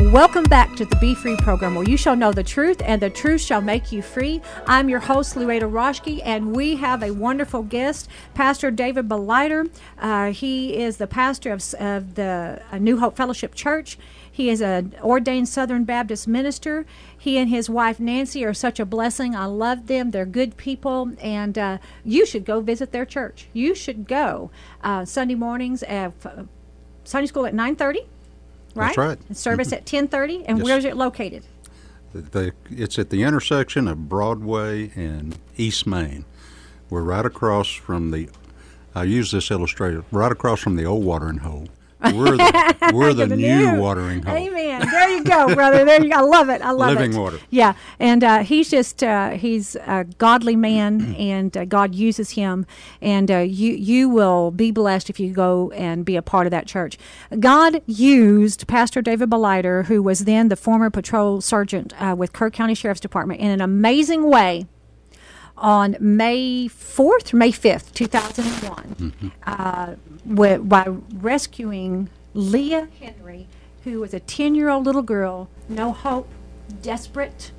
Welcome back to the Be Free program where you shall know the truth and the truth shall make you free. I'm your host, Loretta Roschke, and we have a wonderful guest, Pastor David Billeiter. Uh, he is the pastor of, of the uh, New Hope Fellowship Church. He is an ordained Southern Baptist minister. He and his wife Nancy are such a blessing. I love them. They're good people, and uh, you should go visit their church. You should go uh, Sunday mornings at uh, Sunday school at 9:30 right? That's right. And service Mhm. at 10:30. And Yes. where's it located? The, the, it's at the intersection of Broadway and East Main. We're right across from the. I use this illustrator right across from the old watering hole. We're the, we're the You're new watering hole. Amen. There you go, brother. There you go. I love it. I love it. Living water. Yeah, and uh, he's just uh, he's a godly man, and uh, God uses him, and uh, you you will be blessed if you go and be a part of that church. God used Pastor David Billeiter, who was then the former patrol sergeant uh, with Kerr County Sheriff's Department, in an amazing way. On May 4th, May 5th, 2001, uh, wi- by rescuing Leah Henry, who was a 10 year old little girl, no hope, desperate.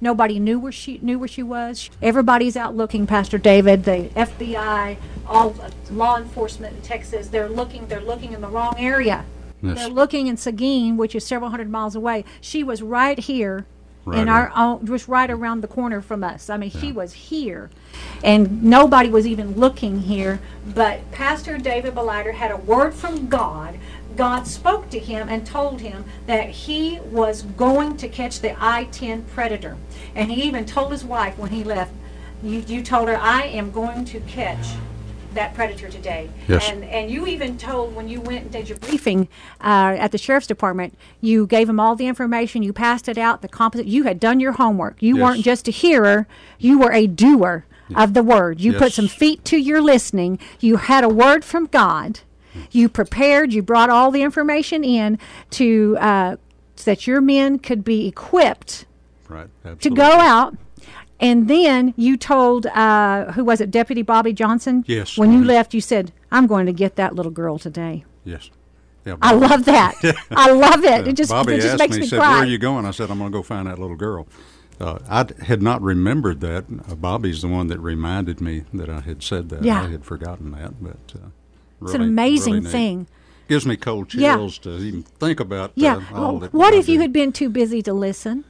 Nobody knew where she knew where she was. Everybody's out looking, Pastor David. The FBI, all uh, law enforcement in Texas, they're looking. They're looking in the wrong area. Yes. They're looking in Seguin, which is several hundred miles away. She was right here Right in our own, just right around the corner from us. I mean, she was here, and nobody was even looking here. But Pastor David Billeiter had a word from God. God spoke to him and told him that he was going to catch the I-10 predator, and he even told his wife when he left. You, you told her, "I am going to catch." That predator today. Yes. And and you even told when you went and did your briefing uh, at the sheriff's department, you gave them all the information, you passed it out, the composite. You had done your homework. You Yes. weren't just a hearer; you were a doer of the word. You put some feet to your listening. You had a word from God. You prepared. You brought all the information in to uh, so that your men could be equipped Right. to go out. And then you told, uh, who was it, Deputy Bobby Johnson? Yes. When you Mhm. left, you said, I'm going to get that little girl today. Yes. Yeah, I love that. I love it. Yeah, It just, Bobby it just asked makes me, me, said, cry. "Where are you going?" I said, "I'm going to go find that little girl." Uh, I had not remembered that. Uh, Bobby's the one that reminded me that I had said that. Yeah. I had forgotten that, but uh, it's an amazing really thing. Gives me cold Yeah. chills to even think about. Yeah. Uh, all Well, what I if you had been too busy to listen?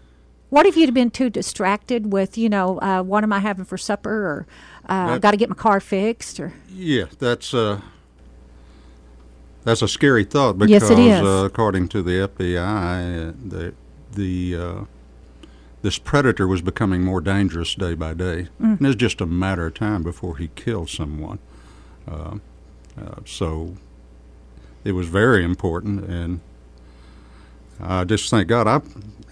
What if you'd been too distracted with, you know, uh, what am I having for supper, or uh, I've got to get my car fixed, or Yeah, that's uh, that's a scary thought because, Yes, it is. Uh, according to the FBI, uh, the the uh, this predator was becoming more dangerous day by day, Mm. and it's just a matter of time before he killed someone. Uh, uh, so it was very important, and I just thank God. I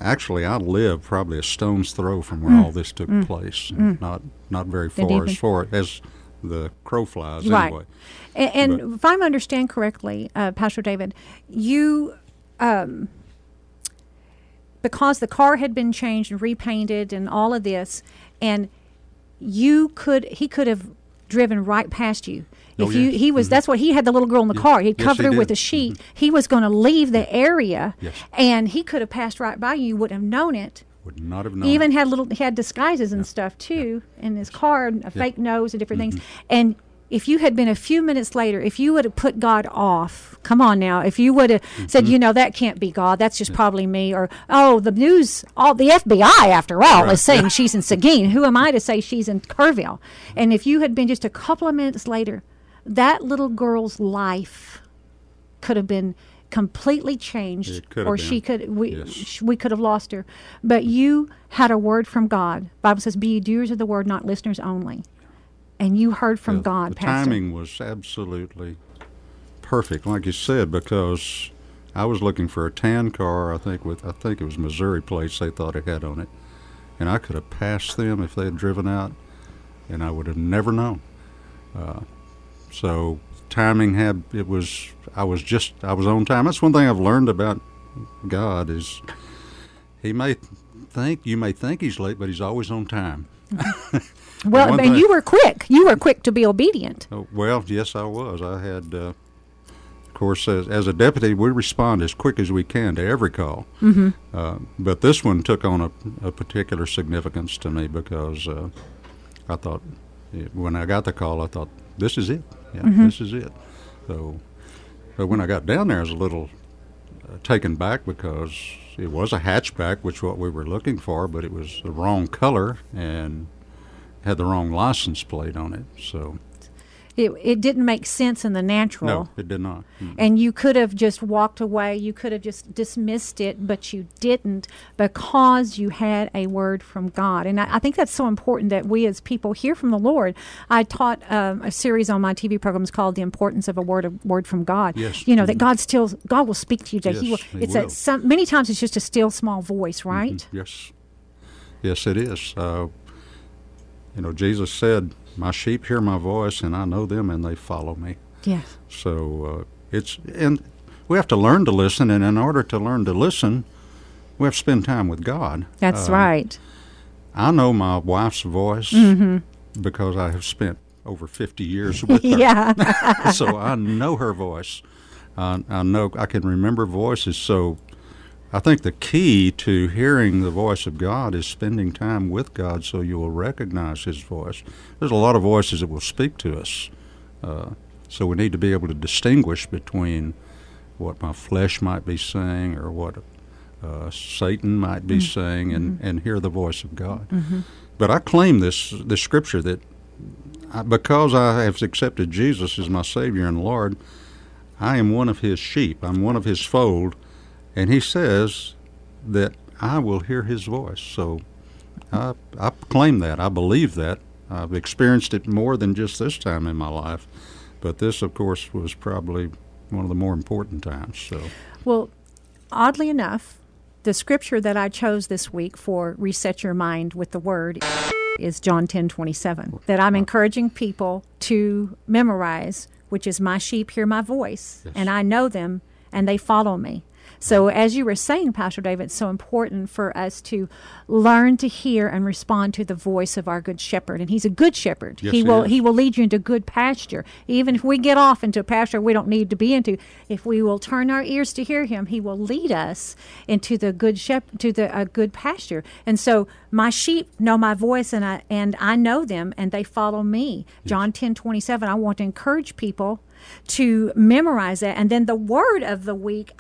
actually I live probably a stone's throw from where all this took place, not not very far as far as the crow flies Right. anyway. And, and if I understand correctly, uh, Pastor David, you, um, because the car had been changed and repainted and all of this, and you could, he could have driven right past you. Oh, If you, he was, that's what he had the little girl in the car. He'd Yes, covered he her with a sheet. He was going to leave the area, Yes. and he could have passed right by you. You wouldn't have known it. Would not have known. Even it. had little he had disguises and stuff too in his car, and a fake nose and different things. Mm-hmm. And if you had been a few minutes later, if you would have put God off, come on now, if you would have Mm-hmm. said, you know, that can't be God, that's just probably me, or oh, the news, all the FBI after all is saying she's in Seguin. Who am I to say she's in Kerrville? And if you had been just a couple of minutes later, that little girl's life could have been completely changed It could have or been. she could we Yes. sh- we could have lost her but you had a word from god bible says be doers of the word not listeners only and you heard from The- god The pastor timing was absolutely perfect, like you said, because I was looking for a tan car. I think with I think it was Missouri place they thought it had on it, and I could have passed them if they had driven out, and I would have never known. Uh, so timing had it was I was just I was on time. That's one thing I've learned about God is He may think you may think He's late, but He's always on time. well one and thing- you were quick you were quick to be obedient Oh, well, yes, I was. I had uh, of course, as, as a deputy, we respond as quick as we can to every call. Mm-hmm. Uh, but this one took on a, a particular significance to me because uh, I thought, when I got the call, I thought, this is it. Yeah, Mm-hmm. this is it. So, but when I got down there, I was a little uh, taken back because it was a hatchback, which what we were looking for, but it was the wrong color and had the wrong license plate on it. So, It, it didn't make sense in the natural. no, it did not. Mm. and you could have just walked away. You could have just dismissed it, but you didn't because you had a word from God. And I, I think that's so important that we as people hear from the Lord. I taught um, a series on my TV programs called "The Importance of a Word of Word from God." Yes. You know that God still God will speak to you. That He will. Yes, He it's will. a some many times it's just a still small voice, right? Mhm. Yes, yes, it is. Uh, you know, Jesus said, "My sheep hear my voice, and I know them, and they follow me." Yes. So uh, it's and we have to learn to listen, and in order to learn to listen, we have to spend time with God. That's Uh, right. I know my wife's voice Mm-hmm. because I have spent over 50 years with her. Yeah. so I know her voice. I, I know I can remember voices. So I think the key to hearing the voice of God is spending time with God so you will recognize His voice. There's a lot of voices that will speak to us. Uh, so we need to be able to distinguish between what my flesh might be saying or what uh, Satan might be saying and, and hear the voice of God. But I claim this, this scripture that I, because I have accepted Jesus as my Savior and Lord, I am one of His sheep. I'm one of His fold, and He says that I will hear His voice. So I, I claim that. I believe that. I've experienced it more than just this time in my life, but this, of course, was probably one of the more important times. So Well, oddly enough, the scripture that I chose this week for reset your mind with the word is John 10 27. That I'm encouraging people to memorize, which is my sheep hear my voice, Yes. and I know them, and they follow me. So, as you were saying, Pastor David, it's so important for us to learn to hear and respond to the voice of our good shepherd. And he's a good shepherd. Yes, he will is. he will lead you into good pasture. Even if we get off into a pasture we don't need to be into, if we will turn our ears to hear him, he will lead us into the good shep- to the uh, good pasture. And so my sheep know my voice and I and I know them and they follow me. John 10 27. I want to encourage people to memorize that. And then the word of the week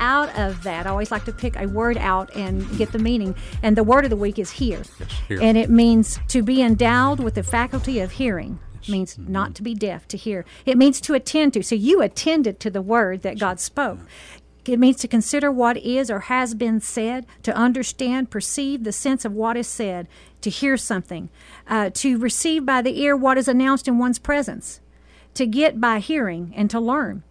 out of that, I always like to pick a word out and get the meaning. And the word of the week is hear. Yes, hear. And it means to be endowed with the faculty of hearing. Means Mm-hmm. not to be deaf, to hear. It means to attend to. So you attended to the word that God spoke. It means to consider what is or has been said, to understand, perceive the sense of what is said, to hear something, uh, to receive by the ear what is announced in one's presence, to get by hearing, and to learn.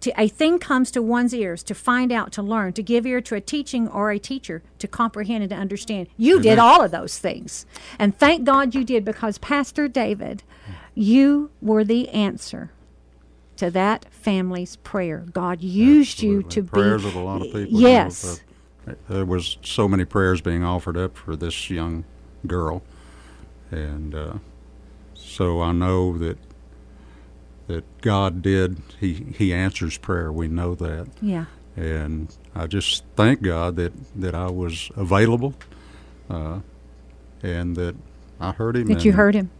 To, a thing comes to one's ears to find out, to learn, to give ear to a teaching or a teacher, to comprehend and to understand. You did all of those things. And thank God you did because, Pastor David, you were the answer to that family's prayer. God used you Absolutely. to prayers be. of a lot of people. you know, Yes. there was so many prayers being offered up for this young girl, and uh, so I know that that God did. He He answers prayer. We know that, yeah. and I just thank God that that I was available, uh, and that I heard Him. That you heard him.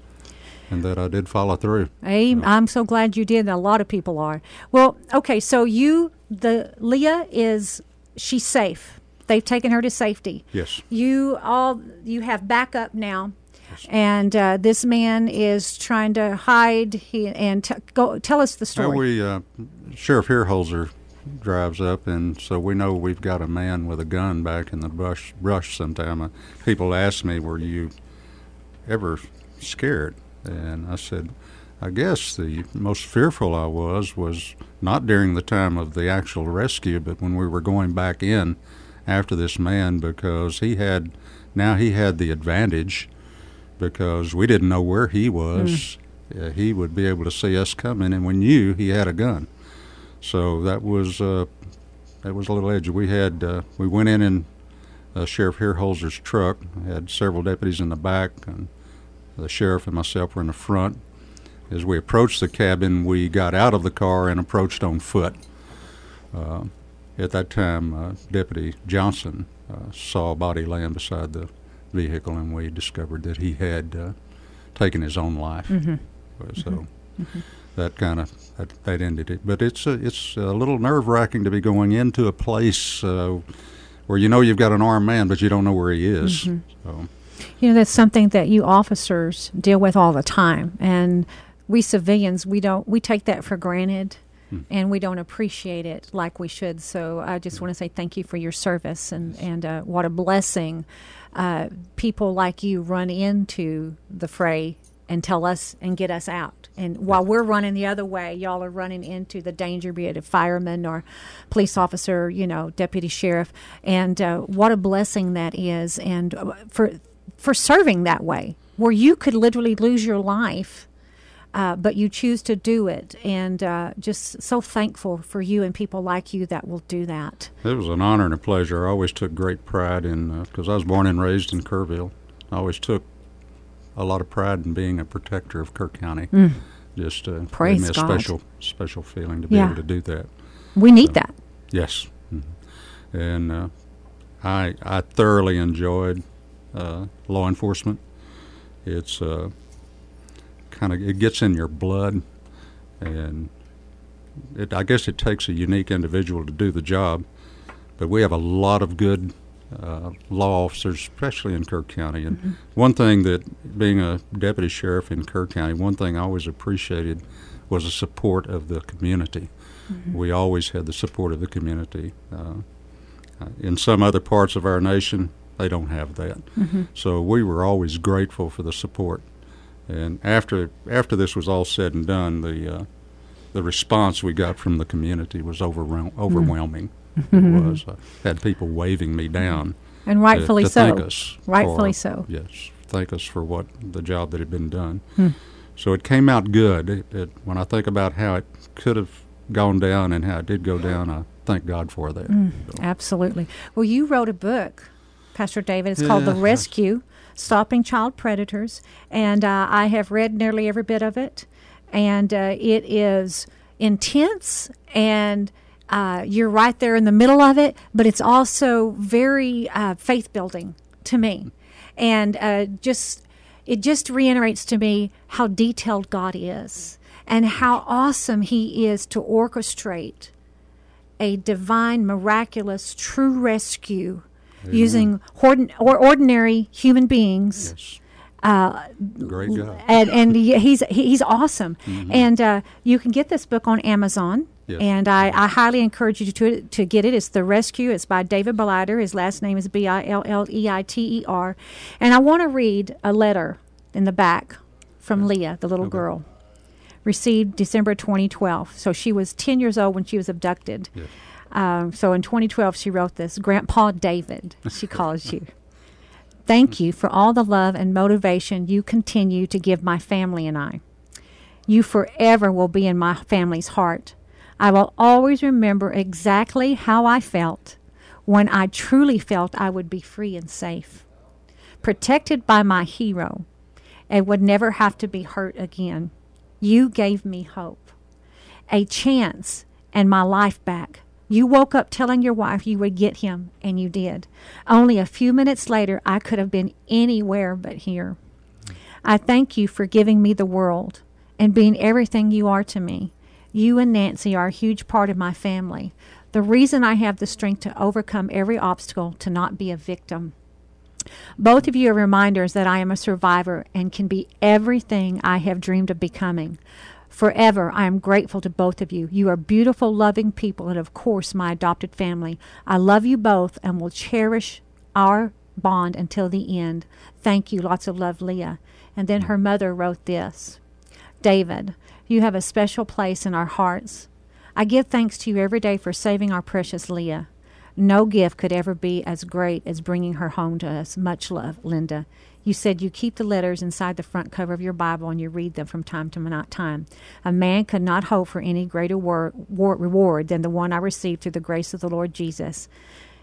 and that I did follow through. Hey, I'm so glad you did. A lot of people are. Well, okay, so you, the Leah is she's safe. They've taken her to safety. Yes. You all you have backup now, and uh, this man is trying to hide. He and t- go tell us the story. Well, we uh, Sheriff Hierholzer drives up, and so we know we've got a man with a gun back in the brush. Brush. Sometime uh, people ask me, "Were you ever scared?" And I said, "I guess the most fearful I was was not during the time of the actual rescue, but when we were going back in after this man because he had now he had the advantage." Because we didn't know where he was. Uh, he would be able to see us coming, and we knew he had a gun. So that was uh, that was a little edgy. We had uh, we went in in uh, Sheriff Hierholzer's truck. Had several deputies in the back, and the sheriff and myself were in the front. as we approached the cabin, we got out of the car and approached on foot. Uh, at that time, uh, Deputy Johnson uh, saw a body laying beside the vehicle, and we discovered that he had uh, taken his own life. Mm-hmm. So that kind of that, that ended it. But it's a, it's a little nerve wracking to be going into a place uh, where you know you've got an armed man, but you don't know where he is. So You know, that's something that you officers deal with all the time. And we civilians, we don't, we take that for granted and we don't appreciate it like we should. So I just want to say thank you for your service and, and uh, what a blessing uh, people like you run into the fray and tell us and get us out. And while we're running the other way, y'all are running into the danger, be it a fireman or police officer, you know, deputy sheriff. And uh, what a blessing that is. And uh, for for serving that way, where you could literally lose your life, uh, but you choose to do it. And uh, just so thankful for you and people like you that will do that. it was an honor and a pleasure. I always took great pride in because I was born and raised in Kerrville. I always took a lot of pride in being a protector of Kerr County. Just uh, gave me a God. special special feeling to be Yeah. able to do that. We need that. Yes, Mhm. and uh, I I thoroughly enjoyed uh, law enforcement. It's uh, kind of it gets in your blood, and it, I guess it takes a unique individual to do the job. But we have a lot of good uh, law officers, especially in Kerr County. And one thing that, being a deputy sheriff in Kerr County, one thing I always appreciated was the support of the community. We always had the support of the community. Uh, uh, in some other parts of our nation, they don't have that. So we were always grateful for the support. And after after this was all said and done, the uh, the response we got from the community was overwhelm- overwhelming. It was uh, had people waving me down And rightfully to so. thank us Rightfully for- so. Yes, thank us for what the job that had been done. Hmm. So it came out good. It, it, when I think about how it could have gone down and how it did go down, I thank God for that. Hmm. So, Absolutely. Well, you wrote a book, Pastor David. It's called The Yeah. Rescue Stopping Child Predators. And uh, I have read nearly every bit of it. And uh, it is intense and uh, you're right there in the middle of it, but it's also very uh, faith building to me. And uh, just it just reiterates to me how detailed God is and how awesome He is to orchestrate a divine, miraculous, true rescue using ordin- or ordinary human beings. yes, Uh, great job. and and he- he's he- he's awesome. And uh, you can get this book on Amazon. Yes. And I, I highly encourage you to to get it. It's The Rescue. It's by David Billeiter. His last name is B I L L E I T E R. And I want to read a letter in the back from Leah, the little girl, received December 2012. So she was 10 years old when she was abducted. Yes. Um, so in 2012, she wrote this Grandpa David, she calls you. Thank you for all the love and motivation you continue to give my family and I. You forever will be in my family's heart. I will always remember exactly how I felt when I truly felt I would be free and safe, protected by my hero, and would never have to be hurt again. You gave me hope, a chance, and my life back. You woke up telling your wife you would get him, and you did. Only a few minutes later, I could have been anywhere but here. I thank you for giving me the world and being everything you are to me. You and Nancy are a huge part of my family. The reason I have the strength to overcome every obstacle to not be a victim. Both of you are reminders that I am a survivor and can be everything I have dreamed of becoming. Forever, I am grateful to both of you. You are beautiful, loving people, and of course, my adopted family. I love you both and will cherish our bond until the end. Thank you. Lots of love, Leah. And then her mother wrote this David, you have a special place in our hearts. I give thanks to you every day for saving our precious Leah. No gift could ever be as great as bringing her home to us. Much love, Linda. You said you keep the letters inside the front cover of your Bible and you read them from time to time. A man could not hope for any greater wor- war- reward than the one I received through the grace of the Lord Jesus.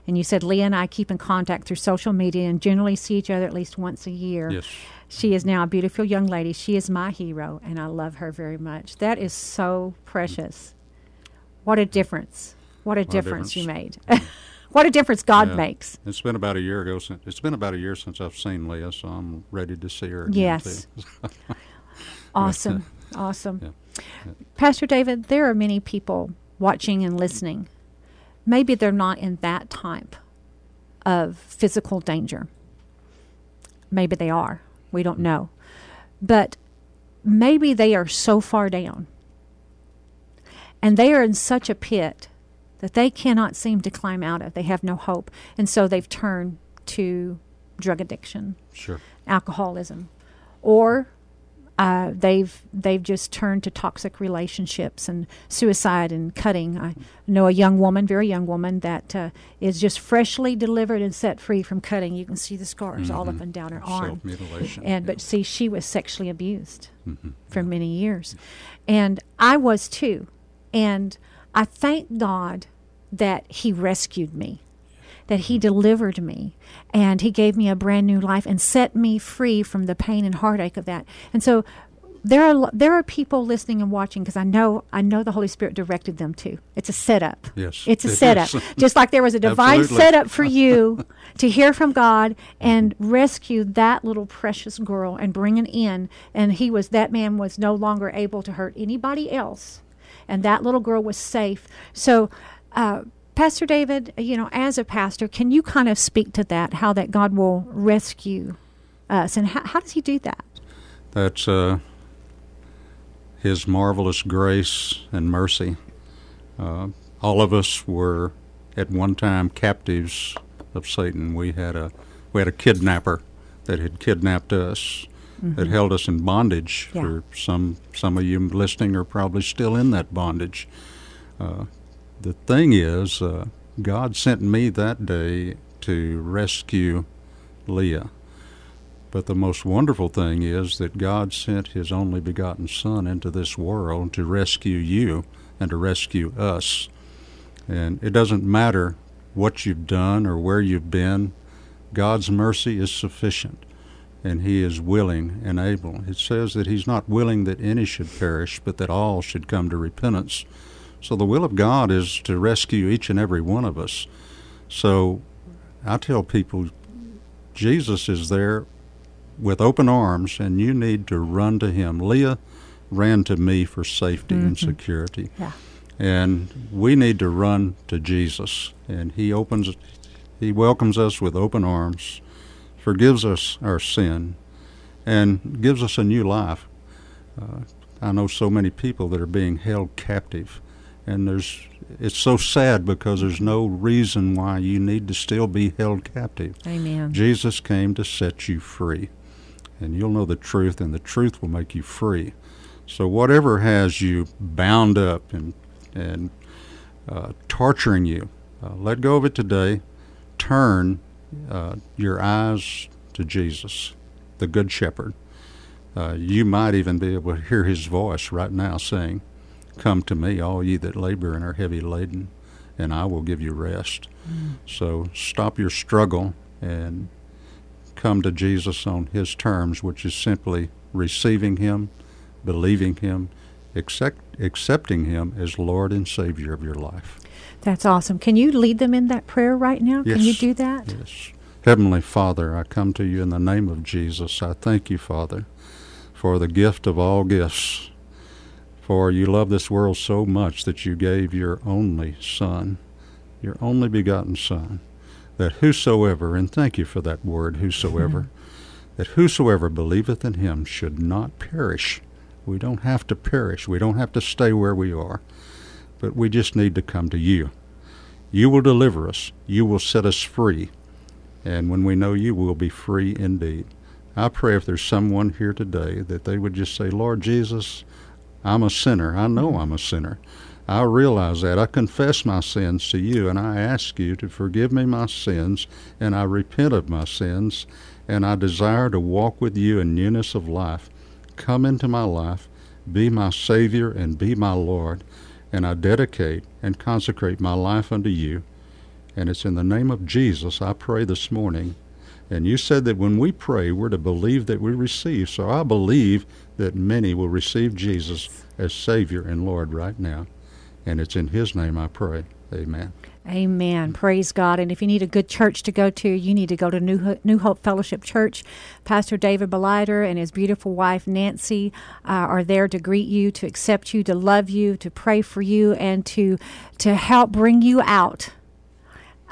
And you said Leah and I keep in contact through social media and generally see each other at least once a year. Yes. She is now a beautiful young lady. She is my hero, and I love her very much. That is so precious. What a difference. What a difference, you made. what a difference God Yeah. makes. It's been about a year ago since it's been about a year since I've seen Leah, so I'm ready to see her again. Yes. Awesome. awesome. Yeah. Pastor David, there are many people watching and listening. Maybe they're not in that type of physical danger. Maybe they are. We don't know. But maybe they are so far down and they are in such a pit that they cannot seem to climb out of. They have no hope. And so they've turned to drug addiction Sure. alcoholism, or uh, they've they've just turned to toxic relationships and suicide and cutting. I know a young woman, very young woman, that uh, is just freshly delivered and set free from cutting. You can see the scars all up Mhm. and down her arm. Self mutilation. And but see, she was sexually abused Mhm. for many years, and I was too. And I thank God that He rescued me, that He delivered me, and He gave me a brand new life and set me free from the pain and heartache of that. And so there are there are people listening and watching because I know I know the Holy Spirit directed them to. It's a setup. Yes, It's a it setup. is. Just like there was a divine Absolutely. setup for you to hear from God and rescue that little precious girl and bring it in. And he was that man was no longer able to hurt anybody else, and that little girl was safe. So. Uh, Pastor David, you know, as a pastor, can you kind of speak to that? How that God will rescue us, and how, how does He do that? That's uh, His marvelous grace and mercy. Uh, all of us were at one time captives of Satan. We had a we had a kidnapper that had kidnapped us, that held us in bondage. Yeah. For some some of you listening are probably still in that bondage. Uh, the thing is, uh, God sent me that day to rescue Leah. But the most wonderful thing is that God sent His only begotten Son into this world to rescue you and to rescue us. And it doesn't matter what you've done or where you've been, God's mercy is sufficient, and He is willing and able. It says that He's not willing that any should perish, but that all should come to repentance. So the will of God is to rescue each and every one of us. So I tell people, Jesus is there with open arms, and you need to run to him. Leah ran to me for safety and Mhm. security. Yeah. And we need to run to Jesus. And he opens, he welcomes us with open arms, forgives us our sin, and gives us a new life. Uh, I know so many people that are being held captive. And there's, it's so sad because there's no reason why you need to still be held captive. Amen. Jesus came to set you free. And you'll know the truth, and the truth will make you free. So, whatever has you bound up and, and uh, torturing you, uh, let go of it today. Turn uh, your eyes to Jesus, the Good Shepherd. Uh, you might even be able to hear his voice right now saying, Come to me, all ye that labor and are heavy laden, and I will give you rest. So stop your struggle and come to Jesus on his terms, which is simply receiving him, believing him, accept, accepting him as Lord and Savior of your life. That's awesome. Can you lead them in that prayer right now? Can you do that? Yes. Heavenly Father, I come to you in the name of Jesus. I thank you, Father, for the gift of all gifts. For you love this world so much that you gave your only Son, your only begotten Son, that whosoever, and thank you for that word, whosoever, mm-hmm. that whosoever believeth in him should not perish. We don't have to perish. We don't have to stay where we are, but we just need to come to you. You will deliver us. You will set us free. And when we know you, we'll be free indeed. I pray if there's someone here today that they would just say, Lord Jesus, I'm a sinner. I know I'm a sinner. I realize that. I confess my sins to you, and I ask you to forgive me my sins, and I repent of my sins, and I desire to walk with you in newness of life. Come into my life, be my Savior, and be my Lord, and I dedicate and consecrate my life unto you. And it's in the name of Jesus I pray this morning. And you said that when we pray, we're to believe that we receive. So I believe that many will receive Jesus as Savior and Lord right now. And it's in His name I pray. Amen. Amen. Praise God. And if you need a good church to go to, you need to go to New, Ho- New Hope Fellowship Church. Pastor David Billeiter and his beautiful wife, Nancy, uh, are there to greet you, to accept you, to love you, to pray for you, and to, to help bring you out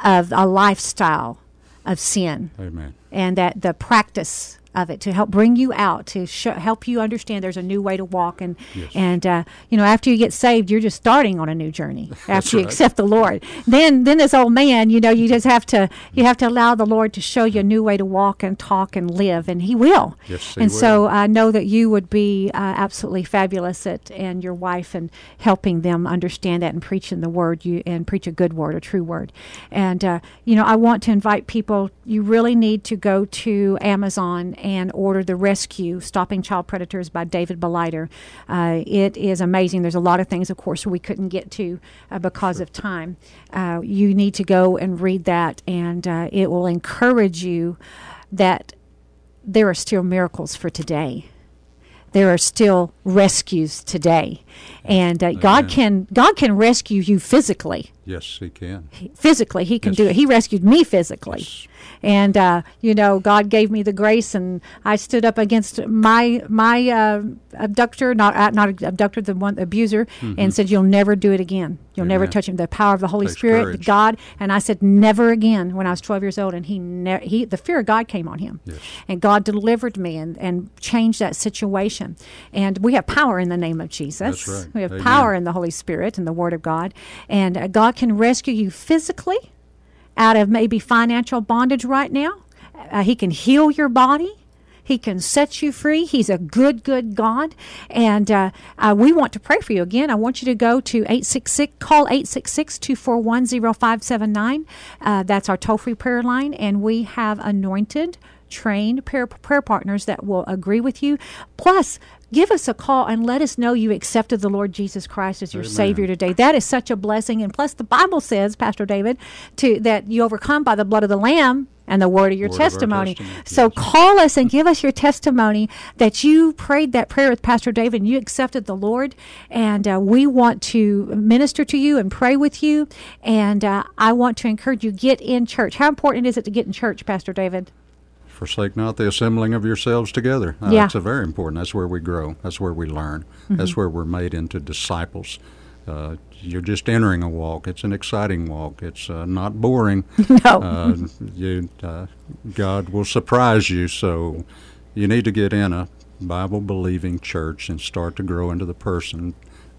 of a lifestyle of sin. Amen. And that the practice of it to help bring you out to sh- help you understand there's a new way to walk and Yes. and uh, you know after you get saved you're just starting on a new journey after you right. accept the Lord then then this old man you know you just have to you have to allow the Lord to show you a new way to walk and talk and live and he will Yes, he and so. I know that you would be uh, absolutely fabulous at and your wife and helping them understand that and preaching the word you and preach a good word a true word and uh, you know I want to invite people you really need to go to Amazon and order the rescue stopping child predators by David Billeiter uh, it is amazing. There's a lot of things of course we couldn't get to uh, because of time. Uh, you need to go and read that and uh, it will encourage you that there are still miracles for today. There are still rescues today, and uh, God can God can rescue you physically. Yes, He can. Physically, He can Yes. do it. He rescued me physically, Yes. and uh, you know God gave me the grace, and I stood up against my my uh, abductor, not uh, not abductor, the one abuser, and said, "You'll never do it again. You'll never Mm-hmm. Touch him." The power of the Holy Takes Spirit, courage. God, and I said, "Never again." When I was 12 years old, and he ne- he the fear of God came on him Yes. and God delivered me and, and changed that situation. And we have power in the name of Jesus. Right. We have Amen. power in the Holy Spirit and the Word of God. And uh, Can rescue you physically out of maybe financial bondage right now. Uh, he can heal your body. He can set you free. He's a good, good God. And uh, uh, we want to pray for you. Again, I want you to go to 866, call 866 241 0579. Uh, That's our toll free prayer line. And we have anointed, trained prayer, prayer partners that will agree with you. Plus, give us a call and let us know you accepted the Lord Jesus Christ as your Amen. Savior today. That is such a blessing. And plus, the Bible says, Pastor David, to that you overcome by the blood of the Lamb and the word of your Word of testimony. testimony, So yes. call us and give us your testimony that you prayed that prayer with Pastor David and you accepted the Lord. And uh, we want to minister to you and pray with you. And uh, I want to encourage you get in church. How important is it to get in church, Pastor David? Forsake not the assembling of yourselves together. Uh, Yeah. That's a very important. That's where we grow. That's where we learn. Mm-hmm. That's where we're made into disciples. Uh, you're just entering a walk. It's an exciting walk. It's uh, not boring. No. Uh, you, uh, God will surprise you. So you need to get in a Bible believing church and start to grow into the person.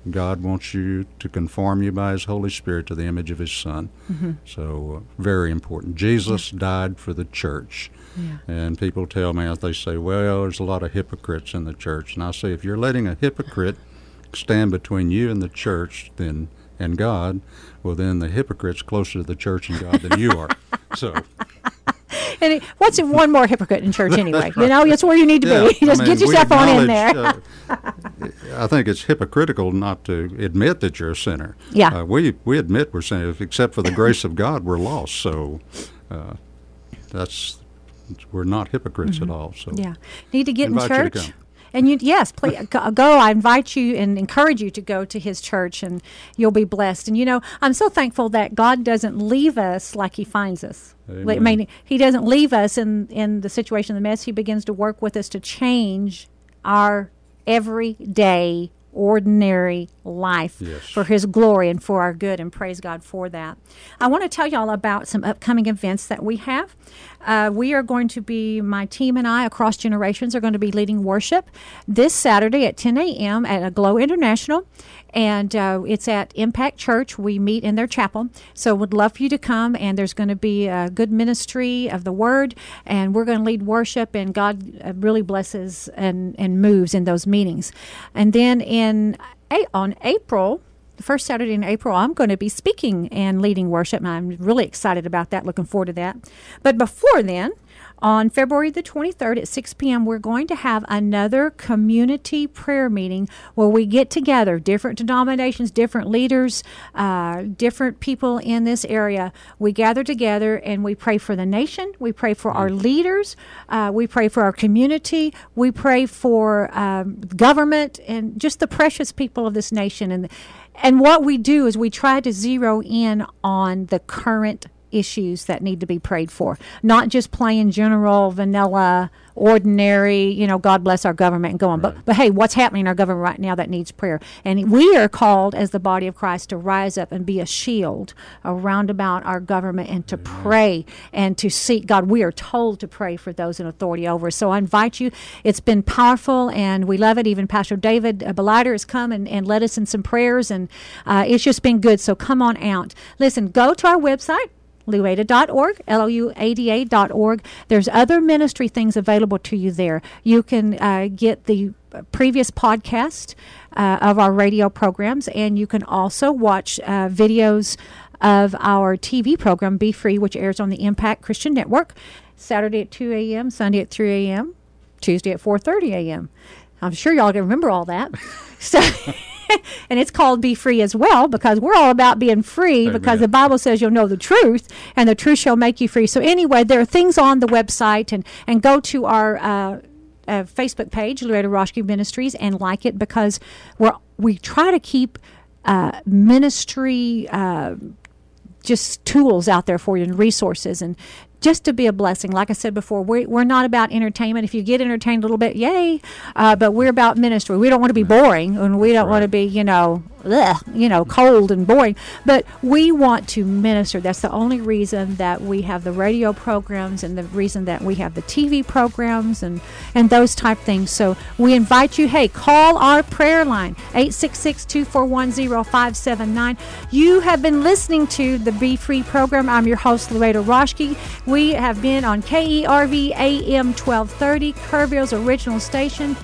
God wants you to conform you by His Holy Spirit to the image of His Son. So, uh, very important. Jesus died for the church. Yeah. And people tell me, they say, well, there's a lot of hypocrites in the church. And I say, if you're letting a hypocrite stand between you and the church then and God, well, then the hypocrite's closer to the church and God than you are. So, And it, what's it, one more hypocrite in church anyway? You know, that's where you need to yeah, be. Just I mean, get yourself on in there. uh, I think it's hypocritical not to admit that you're a sinner. Yeah. Uh, we, we admit we're sinners. Except for the grace of God, we're lost. So, uh, that's, we're not hypocrites at all. So, Mm-hmm. Yeah, need to get in you church. come. And you, yes, please go. I invite you and encourage you to go to his church, and you'll be blessed. And you know, I'm so thankful that God doesn't leave us like He finds us. Like, I mean, He doesn't leave us in in the situation, the mess. He begins to work with us to change our everyday, ordinary life Yes. for His glory and for our good. And praise God for that. I want to tell you all about some upcoming events that we have. Uh, we are going to be, my team and I across generations are going to be leading worship this Saturday at 10 a.m. at Aglow International. And uh, it's at Impact Church. We meet in their chapel. So would love for you to come. And there's going to be a good ministry of the word. And we're going to lead worship. And God uh, really blesses and, and moves in those meetings. And then in on April, the first Saturday in April, I'm going to be speaking and leading worship, and I'm really excited about that. Looking forward to that. But before then, on February the 23rd at 6 p.m., we're going to have another community prayer meeting where we get together, different denominations, different leaders, uh, different people in this area. We gather together and we pray for the nation, we pray for our leaders, uh, we pray for our community, we pray for um, government, and just the precious people of this nation. And and what we do is we try to zero in on the current issues that need to be prayed for, not just plain general, vanilla, ordinary, you know, God bless our government and go on. Right. But, but hey, what's happening in our government right now that needs prayer? And we are called as the body of Christ to rise up and be a shield around about our government and to pray and to seek God. We are told to pray for those in authority over us. So I invite you. It's been powerful and we love it. Even Pastor David uh, Billeiter has come and, and led us in some prayers and uh, it's just been good. So come on out. Listen, go to our website luada.org, L-O-U-A-D-A.org. There's other ministry things available to you there. You can uh, get the previous podcast uh, of our radio programs, and you can also watch uh, videos of our TV program, Be Free, which airs on the Impact Christian Network, Saturday at 2 a.m., Sunday at 3 a.m., Tuesday at 4.30 a.m. I'm sure y'all can remember all that. So... and it's called Be Free as well because we're all about being free because the Bible says you'll know the truth and the truth shall make you free. So, anyway, there are things on the website and, and go to our uh, uh, Facebook page, Loretta Roshke Ministries, and like it because we're, we try to keep uh, ministry. Uh, just tools out there for you and resources and just to be a blessing. Like I said before, we're, we're not about entertainment. If you get entertained a little bit, yay. Uh, but we're about ministry. We don't want to be boring and we don't want to be, you know, ugh, you know, cold and boring. But we want to minister. That's the only reason that we have the radio programs and the reason that we have the TV programs and, and those type things. So we invite you, hey, call our prayer line, 866-241-0579. You have been listening to the Be Free program. I'm your host, Loretta Roshke. We have been on KERV AM 1230, Kerrville's original station.